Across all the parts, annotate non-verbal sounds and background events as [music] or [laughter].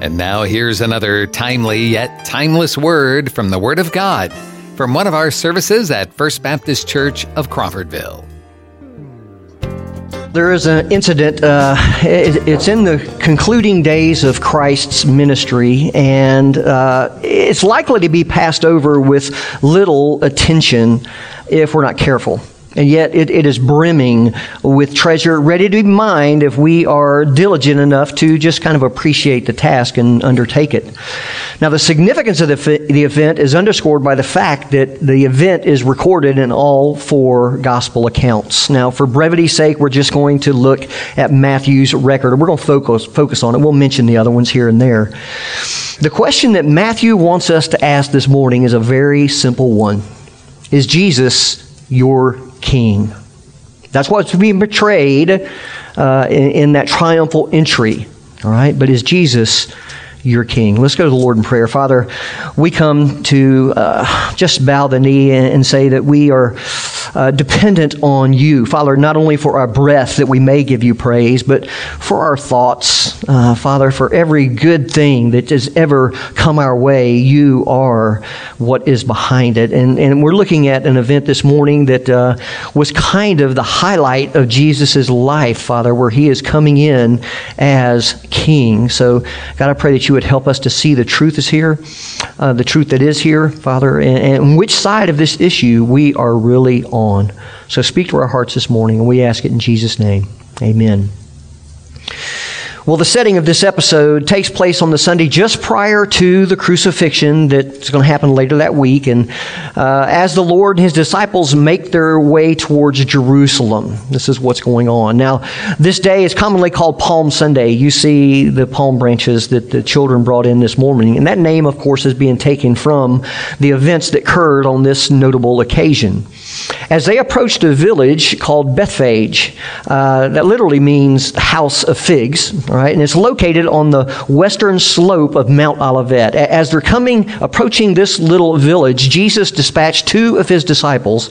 And now here's another timely yet timeless word from the Word of God from one of our services at First Baptist Church of Crawfordville. There is an incident, uh, it, it's in the concluding days of Christ's ministry, and uh, it's likely to be passed over with little attention if we're not careful. And yet it, it is brimming with treasure ready to be mined if we are diligent enough to just kind of appreciate the task and undertake it. Now, the significance of the, the event is underscored by the fact that the event is recorded in all four gospel accounts. Now, for brevity's sake, we're just going to look at Matthew's record. We're going to focus, focus on it. We'll mention the other ones here and there. The question that Matthew wants us to ask this morning is a very simple one Is Jesus your king. That's what's being portrayed uh, in, in that triumphal entry. All right, but is Jesus your King. Let's go to the Lord in prayer. Father, we come to uh, just bow the knee and, and say that we are uh, dependent on you, Father, not only for our breath that we may give you praise, but for our thoughts, uh, Father, for every good thing that has ever come our way, you are what is behind it. And, and we're looking at an event this morning that uh, was kind of the highlight of Jesus' life, Father, where he is coming in as King. So, God, I pray that you would help us to see the truth is here, uh, the truth that is here, Father, and, and which side of this issue we are really on. So speak to our hearts this morning, and we ask it in Jesus' name. Amen. Well, the setting of this episode takes place on the Sunday just prior to the crucifixion that's going to happen later that week. And uh, as the Lord and his disciples make their way towards Jerusalem, this is what's going on. Now, this day is commonly called Palm Sunday. You see the palm branches that the children brought in this morning. And that name, of course, is being taken from the events that occurred on this notable occasion. As they approached a village called Bethphage, uh, that literally means house of figs, right? And it's located on the western slope of Mount Olivet. As they're coming, approaching this little village, Jesus dispatched two of his disciples,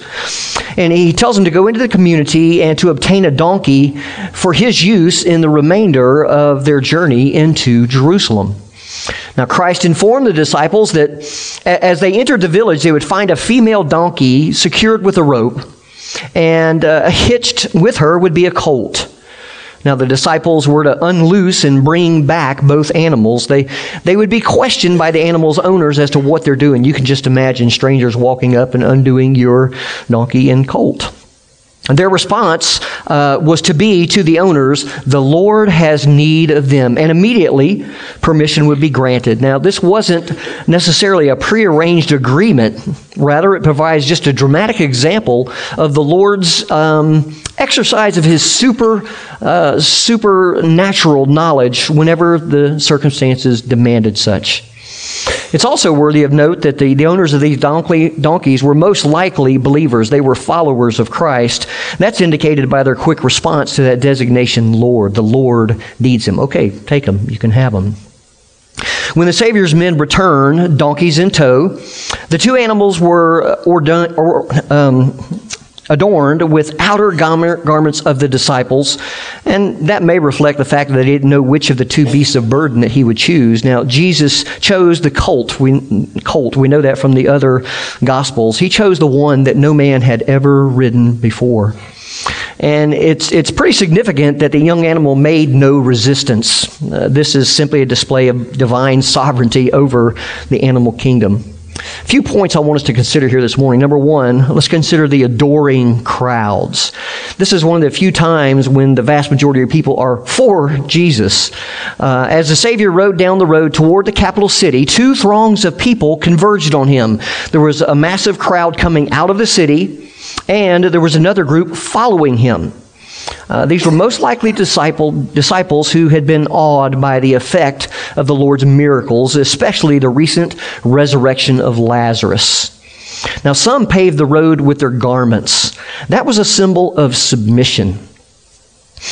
and he tells them to go into the community and to obtain a donkey for his use in the remainder of their journey into Jerusalem. Now, Christ informed the disciples that as they entered the village, they would find a female donkey secured with a rope, and uh, hitched with her would be a colt. Now, the disciples were to unloose and bring back both animals. They, they would be questioned by the animals' owners as to what they're doing. You can just imagine strangers walking up and undoing your donkey and colt. Their response uh, was to be to the owners, the Lord has need of them. And immediately, permission would be granted. Now, this wasn't necessarily a prearranged agreement. Rather, it provides just a dramatic example of the Lord's um, exercise of his super, uh, supernatural knowledge whenever the circumstances demanded such. It's also worthy of note that the, the owners of these donkey, donkeys were most likely believers. They were followers of Christ. That's indicated by their quick response to that designation, Lord. The Lord needs him. Okay, take them. You can have them. When the Savior's men returned, donkeys in tow, the two animals were ordained, or, um, adorned with outer garments of the disciples. And that may reflect the fact that they didn't know which of the two beasts of burden that he would choose. Now, Jesus chose the colt. We, colt. we know that from the other gospels. He chose the one that no man had ever ridden before. And it's, it's pretty significant that the young animal made no resistance. Uh, this is simply a display of divine sovereignty over the animal kingdom. A few points I want us to consider here this morning. Number one, let's consider the adoring crowds. This is one of the few times when the vast majority of people are for Jesus. Uh, as the Savior rode down the road toward the capital city, two throngs of people converged on him. There was a massive crowd coming out of the city, and there was another group following him. Uh, these were most likely disciple, disciples who had been awed by the effect of the Lord's miracles, especially the recent resurrection of Lazarus. Now, some paved the road with their garments. That was a symbol of submission.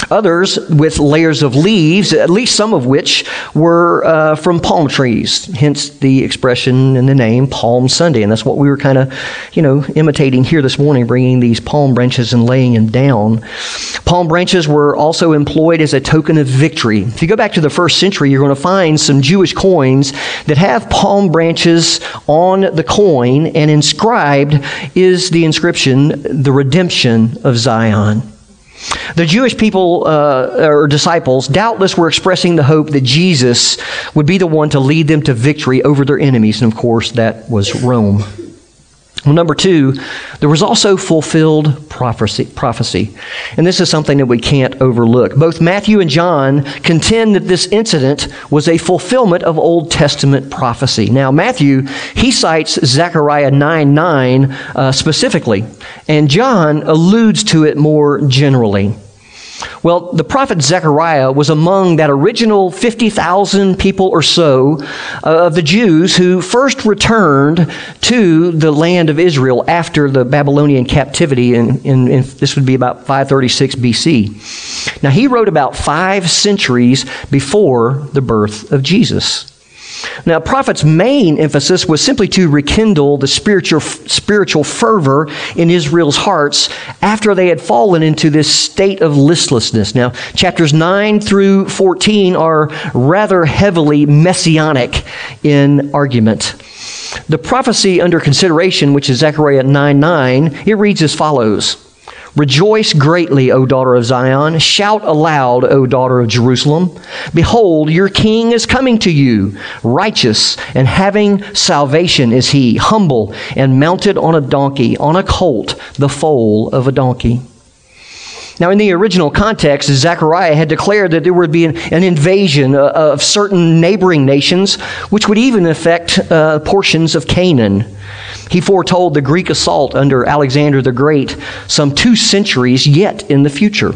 Others with layers of leaves, at least some of which were uh, from palm trees, hence the expression and the name Palm Sunday. And that's what we were kind of, you know, imitating here this morning, bringing these palm branches and laying them down. Palm branches were also employed as a token of victory. If you go back to the first century, you're going to find some Jewish coins that have palm branches on the coin, and inscribed is the inscription, the redemption of Zion. The Jewish people uh, or disciples doubtless were expressing the hope that Jesus would be the one to lead them to victory over their enemies, and of course, that was Rome. Well, number two, there was also fulfilled prophecy, prophecy. And this is something that we can't overlook. Both Matthew and John contend that this incident was a fulfillment of Old Testament prophecy. Now, Matthew, he cites Zechariah 9 9 uh, specifically, and John alludes to it more generally. Well, the prophet Zechariah was among that original 50,000 people or so uh, of the Jews who first returned to the land of Israel after the Babylonian captivity, in, in, in, this would be about 536 BC. Now, he wrote about five centuries before the birth of Jesus. Now, prophet's main emphasis was simply to rekindle the spiritual, spiritual fervor in Israel's hearts after they had fallen into this state of listlessness. Now, chapters 9 through 14 are rather heavily messianic in argument. The prophecy under consideration, which is Zechariah 9 9, it reads as follows. Rejoice greatly, O daughter of Zion. Shout aloud, O daughter of Jerusalem. Behold, your king is coming to you. Righteous and having salvation is he, humble and mounted on a donkey, on a colt, the foal of a donkey. Now, in the original context, Zechariah had declared that there would be an, an invasion uh, of certain neighboring nations, which would even affect uh, portions of Canaan. He foretold the Greek assault under Alexander the Great some two centuries yet in the future.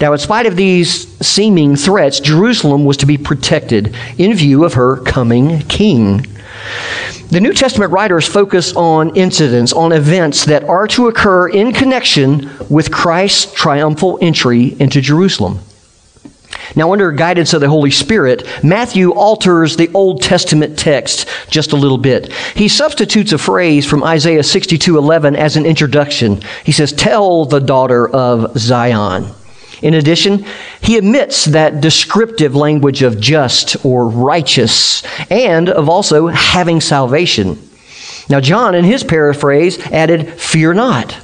Now, in spite of these seeming threats, Jerusalem was to be protected in view of her coming king. The New Testament writers focus on incidents, on events that are to occur in connection with Christ's triumphal entry into Jerusalem. Now, under guidance of the Holy Spirit, Matthew alters the Old Testament text just a little bit. He substitutes a phrase from Isaiah 62:11 as an introduction. He says, "Tell the daughter of Zion." In addition, he omits that descriptive language of just or righteous and of also having salvation. Now, John, in his paraphrase, added, Fear not.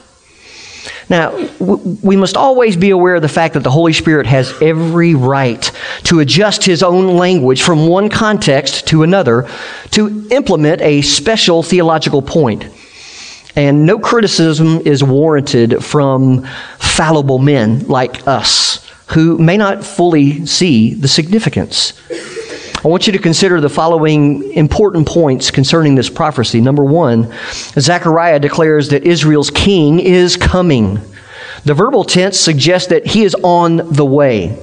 Now, we must always be aware of the fact that the Holy Spirit has every right to adjust his own language from one context to another to implement a special theological point. And no criticism is warranted from fallible men like us who may not fully see the significance. I want you to consider the following important points concerning this prophecy. Number one, Zechariah declares that Israel's king is coming. The verbal tense suggests that he is on the way,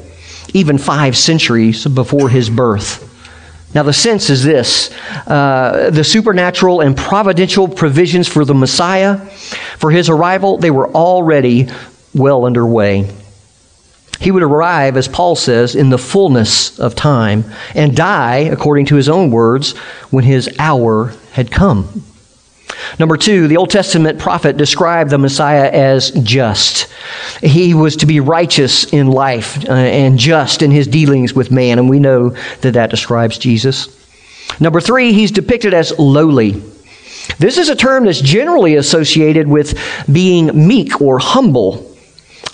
even five centuries before his birth. Now, the sense is this uh, the supernatural and providential provisions for the Messiah, for his arrival, they were already well underway. He would arrive, as Paul says, in the fullness of time and die, according to his own words, when his hour had come. Number two, the Old Testament prophet described the Messiah as just. He was to be righteous in life uh, and just in his dealings with man, and we know that that describes Jesus. Number three, he's depicted as lowly. This is a term that's generally associated with being meek or humble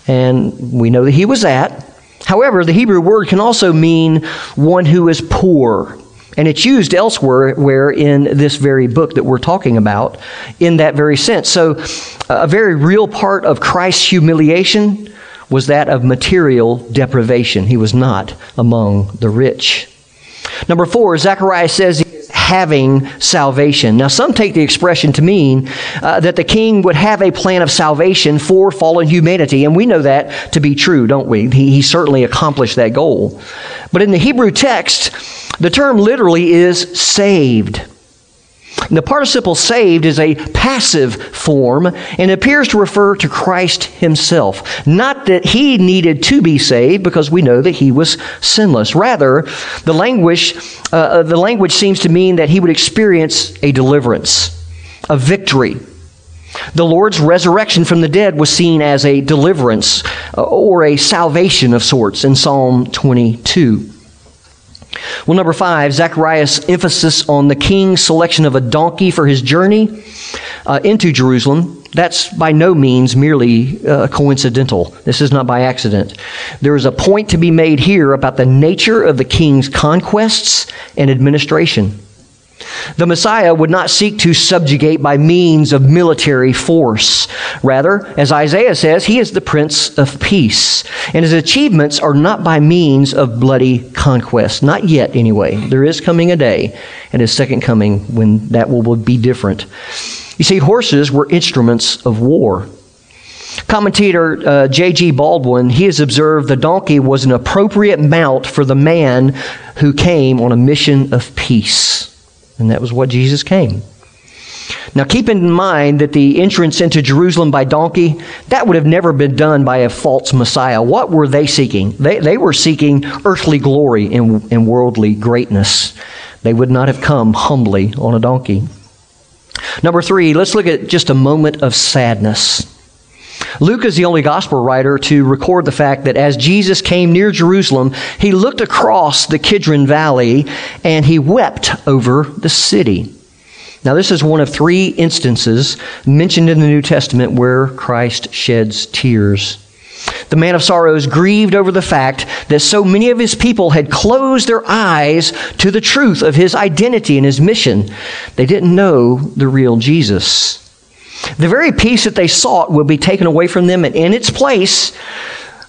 and we know that he was that. However, the Hebrew word can also mean one who is poor. And it's used elsewhere where in this very book that we're talking about in that very sense. So a very real part of Christ's humiliation was that of material deprivation. He was not among the rich. Number four, Zechariah says having salvation. Now, some take the expression to mean uh, that the king would have a plan of salvation for fallen humanity, and we know that to be true, don't we? He, he certainly accomplished that goal. But in the Hebrew text, the term literally is saved. The participle saved is a passive form and appears to refer to Christ himself. Not that he needed to be saved because we know that he was sinless. Rather, the language, uh, uh the language seems to mean that he would experience a deliverance, a victory. The Lord's resurrection from the dead was seen as a deliverance uh, or a salvation of sorts in Psalm 22. Well, number five, Zechariah's emphasis on the king's selection of a donkey for his journey uh, into Jerusalem. That's by no means merely uh, coincidental. This is not by accident. There is a point to be made here about the nature of the king's conquests and administration. The Messiah would not seek to subjugate by means of military force. Rather, as Isaiah says, he is the Prince of Peace. And his achievements are not by means of bloody conquest. Not yet, anyway. There is coming a day and his second coming when that will be different. You see, horses were instruments of war. Commentator uh, J.G. Baldwin, he has observed the donkey was an appropriate mount for the man who came on a mission of peace. And that was what Jesus came. Now, keep in mind that the entrance into Jerusalem by donkey, that would have never been done by a false Messiah. What were they seeking? They, they were seeking earthly glory and, and worldly greatness. They would not have come humbly on a donkey. Number three, let's look at just a moment of sadness. Luke is the only gospel writer to record the fact that as Jesus came near Jerusalem, he looked across the Kidron Valley and he wept over the city. Now, this is one of three instances mentioned in the New Testament where Christ sheds tears. The man of sorrows grieved over the fact that so many of his people had closed their eyes to the truth of his identity and his mission. They didn't know the real Jesus. The very peace that they sought would be taken away from them, and in its place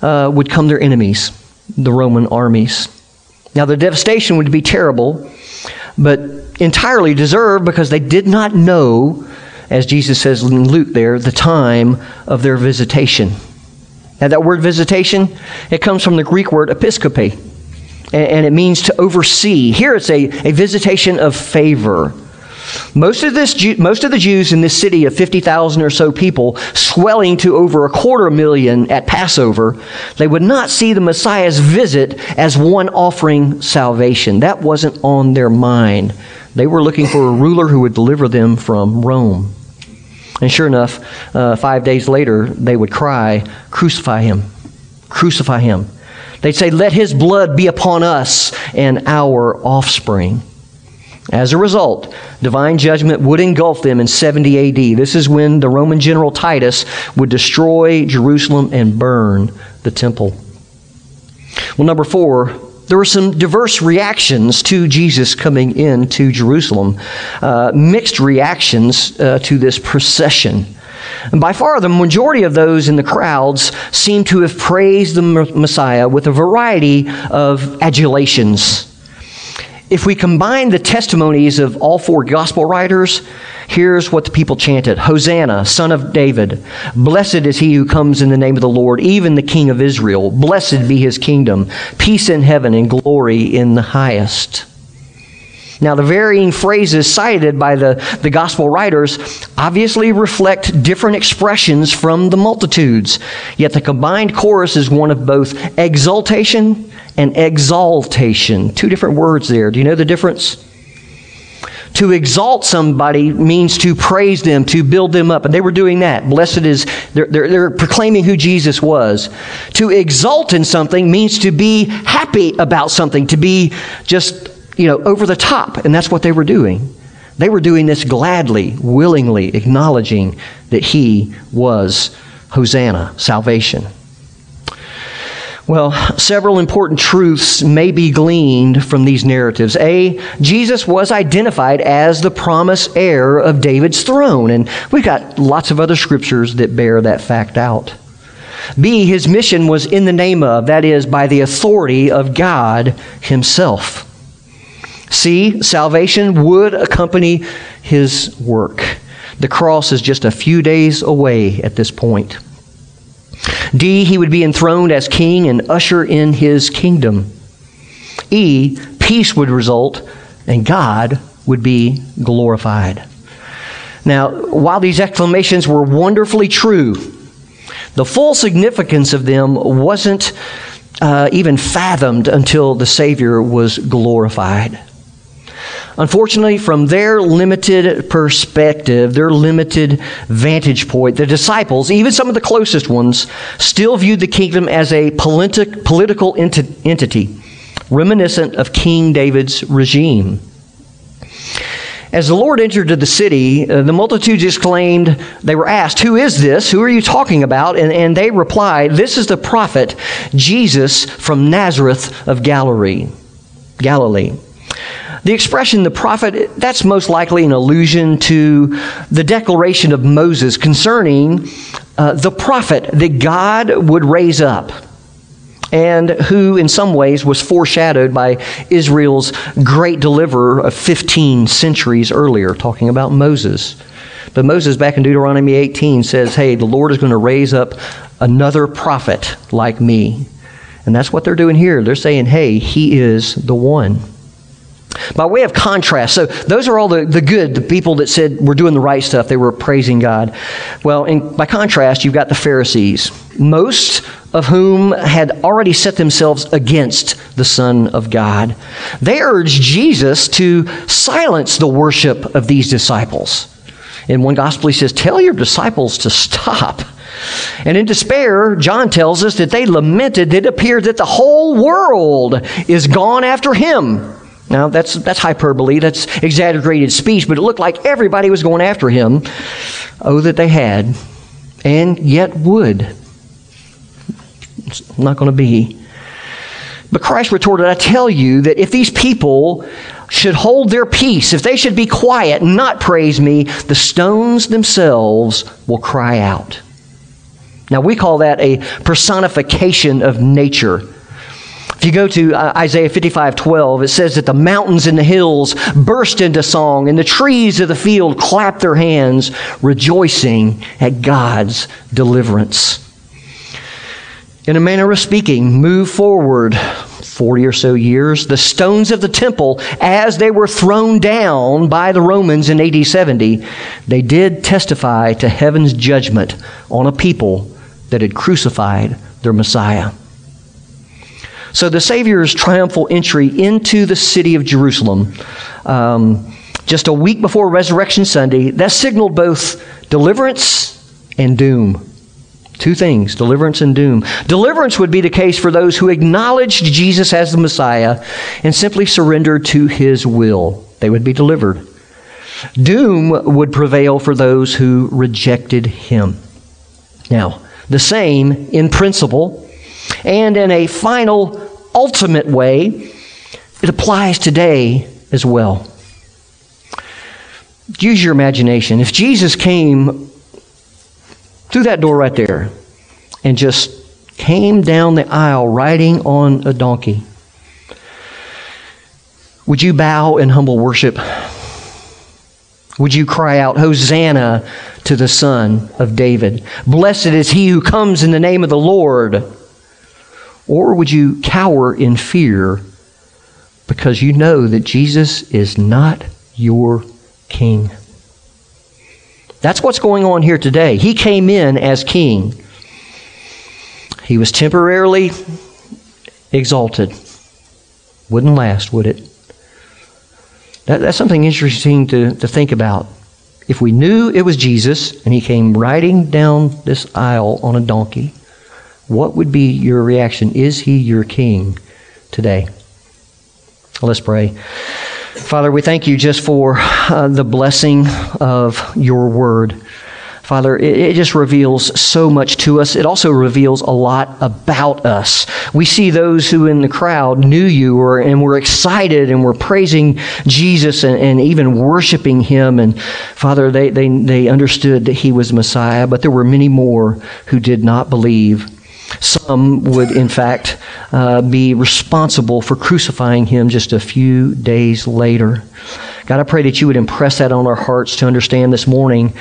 uh, would come their enemies, the Roman armies. Now, the devastation would be terrible, but entirely deserved because they did not know, as Jesus says in Luke there, the time of their visitation. Now, that word visitation, it comes from the Greek word episkope, and it means to oversee. Here it's a, a visitation of favor. Most of, this, most of the Jews in this city of 50,000 or so people, swelling to over a quarter million at Passover, they would not see the Messiah's visit as one offering salvation. That wasn't on their mind. They were looking for a ruler who would deliver them from Rome. And sure enough, uh, five days later, they would cry, Crucify him! Crucify him! They'd say, Let his blood be upon us and our offspring. As a result, divine judgment would engulf them in 70 AD. This is when the Roman general Titus would destroy Jerusalem and burn the temple. Well, number four, there were some diverse reactions to Jesus coming into Jerusalem, uh, mixed reactions uh, to this procession. And by far, the majority of those in the crowds seem to have praised the Messiah with a variety of adulations. If we combine the testimonies of all four gospel writers, here's what the people chanted Hosanna, son of David. Blessed is he who comes in the name of the Lord, even the King of Israel. Blessed be his kingdom. Peace in heaven and glory in the highest. Now, the varying phrases cited by the, the gospel writers obviously reflect different expressions from the multitudes, yet the combined chorus is one of both exultation and exaltation. Two different words there. Do you know the difference? To exalt somebody means to praise them, to build them up. And they were doing that. Blessed is, they're, they're, they're, proclaiming who Jesus was. To exalt in something means to be happy about something, to be just, you know, over the top. And that's what they were doing. They were doing this gladly, willingly, acknowledging that he was Hosanna, salvation. Well, several important truths may be gleaned from these narratives. A, Jesus was identified as the promised heir of David's throne, and we've got lots of other scriptures that bear that fact out. B, his mission was in the name of, that is, by the authority of God himself. C, salvation would accompany his work. The cross is just a few days away at this point. D, he would be enthroned as king and usher in his kingdom. E, peace would result and God would be glorified. Now, while these exclamations were wonderfully true, the full significance of them wasn't uh, even fathomed until the Savior was glorified. Unfortunately, from their limited perspective, their limited vantage point, the disciples, even some of the closest ones, still viewed the kingdom as a politi- political enti- entity, reminiscent of King David's regime. As the Lord entered the city, uh, the multitudes exclaimed, they were asked, Who is this? Who are you talking about? And, and they replied, This is the prophet Jesus from Nazareth of Galilee. Galilee. The expression the prophet, that's most likely an allusion to the declaration of Moses concerning uh, the prophet that God would raise up and who, in some ways, was foreshadowed by Israel's great deliverer of 15 centuries earlier, talking about Moses. But Moses, back in Deuteronomy 18, says, Hey, the Lord is going to raise up another prophet like me. And that's what they're doing here. They're saying, Hey, he is the one. By way of contrast, so those are all the, the good, the people that said we're doing the right stuff, they were praising God. Well, in, by contrast, you've got the Pharisees, most of whom had already set themselves against the Son of God. They urged Jesus to silence the worship of these disciples. In one gospel, he says, Tell your disciples to stop. And in despair, John tells us that they lamented, that it appeared that the whole world is gone after him. Now, that's, that's hyperbole, that's exaggerated speech, but it looked like everybody was going after him. Oh, that they had, and yet would. It's not going to be. But Christ retorted, I tell you that if these people should hold their peace, if they should be quiet and not praise me, the stones themselves will cry out. Now, we call that a personification of nature. If you go to uh, Isaiah 55 12, it says that the mountains and the hills burst into song, and the trees of the field clap their hands, rejoicing at God's deliverance. In a manner of speaking, move forward 40 or so years, the stones of the temple, as they were thrown down by the Romans in AD 70, they did testify to heaven's judgment on a people that had crucified their Messiah. So the Savior's triumphal entry into the city of Jerusalem, um, just a week before Resurrection Sunday, that signaled both deliverance and doom. Two things deliverance and doom. Deliverance would be the case for those who acknowledged Jesus as the Messiah and simply surrendered to his will. They would be delivered. Doom would prevail for those who rejected him. Now, the same in principle and in a final, ultimate way, it applies today as well. Use your imagination. If Jesus came through that door right there and just came down the aisle riding on a donkey, would you bow in humble worship? Would you cry out, Hosanna to the Son of David? Blessed is he who comes in the name of the Lord. Or would you cower in fear because you know that Jesus is not your king? That's what's going on here today. He came in as king. He was temporarily exalted. Wouldn't last, would it? That, that's something interesting to, to think about. If we knew it was Jesus and he came riding down this aisle on a donkey, what would be your reaction? Is he your king today? Let's pray. Father, we thank you just for uh, the blessing of your word. Father, it, it, just reveals so much to us. It also reveals a lot about us. We see those who in the crowd knew you or, and were excited and were praising Jesus and, and even worshiping him. And Father, they, they, they understood that he was Messiah, but there were many more who did not believe. Some would, in fact, uh, be responsible for crucifying him just a few days later. God, I pray that you would impress that on our hearts to understand this morning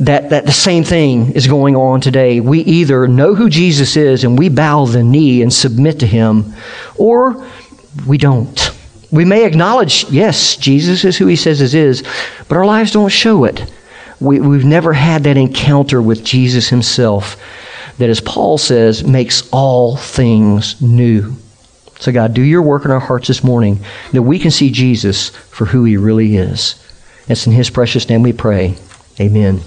that, that the same thing is going on today. We either know who Jesus is and we bow the knee and submit to him, or we don't. We may acknowledge, yes, Jesus is who he says he is, but our lives don't show it. we, we've never had that encounter with Jesus himself that, as Paul says, makes all things new. So, God, do your work in our hearts this morning that we can see Jesus for who he really is. It's in his precious name we pray. Amen.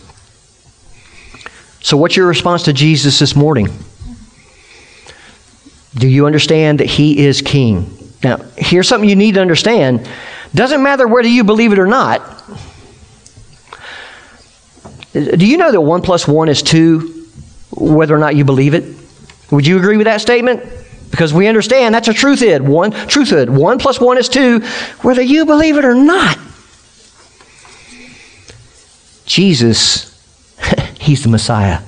So, what's your response to Jesus this morning? Do you understand that he is king? Now, here's something you need to understand. Doesn't matter whether you believe it or not. Do you know that 1 plus 1 is 2, whether or not you believe it? Would you agree with that statement? Because we understand that's a truthhood. One truthhood. One plus one is two, whether you believe it or not. Jesus, [laughs] He's the Messiah.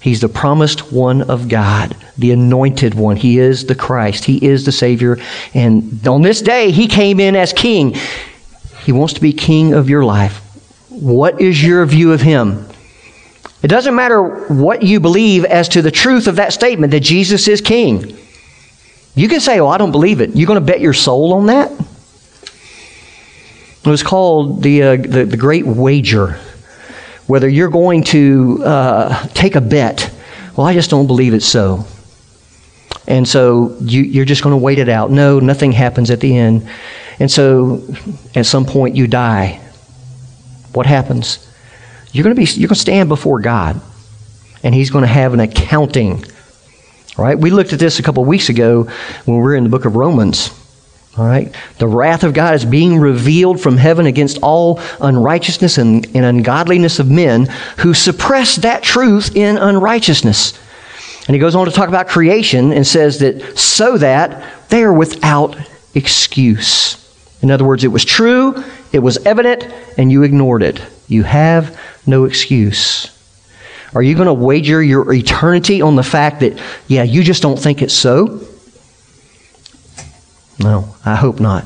He's the promised one of God, the anointed one. He is the Christ. He is the Savior. And on this day, He came in as King. He wants to be King of your life. What is your view of Him? It doesn't matter what you believe as to the truth of that statement that Jesus is King. You can say, Oh, I don't believe it. You're going to bet your soul on that? It was called the, uh, the, the, Great Wager. Whether you're going to uh, take a bet, well, I just don't believe it's so. And so you, you're just going to wait it out. No, nothing happens at the end. And so at some point you die. What happens? You're going to be you're going to stand before God and he's going to have an accounting right, we looked at this a couple of weeks ago when we were in the book of Romans. All right, the wrath of God is being revealed from heaven against all unrighteousness and, and ungodliness of men who suppress that truth in unrighteousness. And he goes on to talk about creation and says that so that they are without excuse. In other words, it was true, it was evident, and you ignored it. You have no excuse. Are you going to wager your eternity on the fact that, yeah, you just don't think it's so? No, I hope not.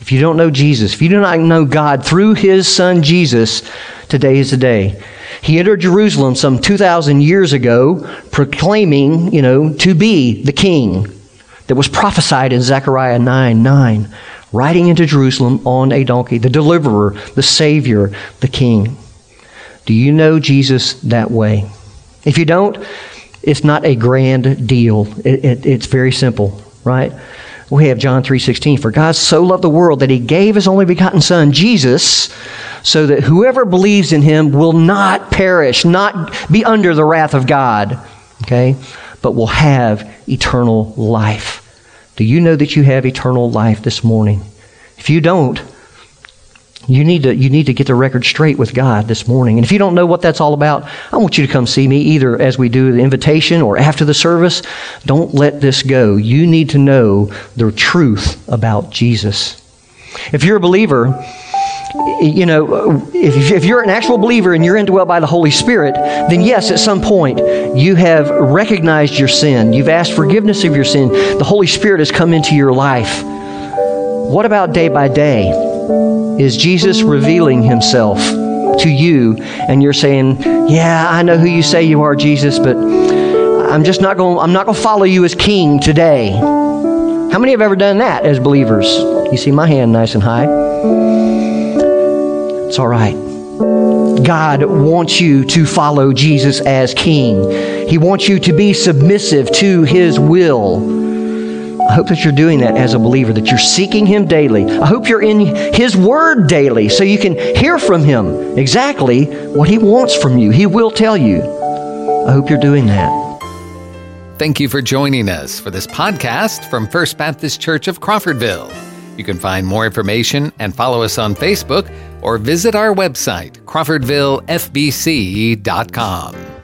If you don't know Jesus, if you do not know God through his son Jesus, today is the day. He entered Jerusalem some 2,000 years ago, proclaiming, you know, to be the king that was prophesied in Zechariah 9 9, riding into Jerusalem on a donkey, the deliverer, the savior, the king. Do you know Jesus that way? If you don't, it's not a grand deal. It, it, it's very simple, right? We have John 3:16. For God so loved the world that he gave his only begotten son, Jesus, so that whoever believes in him will not perish, not be under the wrath of God, okay? But will have eternal life. Do you know that you have eternal life this morning? If you don't, you need to you need to get the record straight with God this morning. And if you don't know what that's all about, I want you to come see me either as we do the invitation or after the service. Don't let this go. You need to know the truth about Jesus. If you're a believer, you know, if, you're an actual believer and you're indwelt by the Holy Spirit, then yes, at some point you have recognized your sin. You've asked forgiveness of your sin. The Holy Spirit has come into your life. What about day by day? Is Jesus revealing himself to you and you're saying, "Yeah, I know who you say you are, Jesus, but I'm just not going I'm not going to follow you as king today." How many have ever done that as believers? You see my hand nice and high. It's all right. God wants you to follow Jesus as king. He wants you to be submissive to his will. I hope that you're doing that as a believer, that you're seeking Him daily. I hope you're in His Word daily so you can hear from Him exactly what He wants from you. He will tell you. I hope you're doing that. Thank you for joining us for this podcast from First Baptist Church of Crawfordville. You can find more information and follow us on Facebook or visit our website, crawfordvillefbc.com.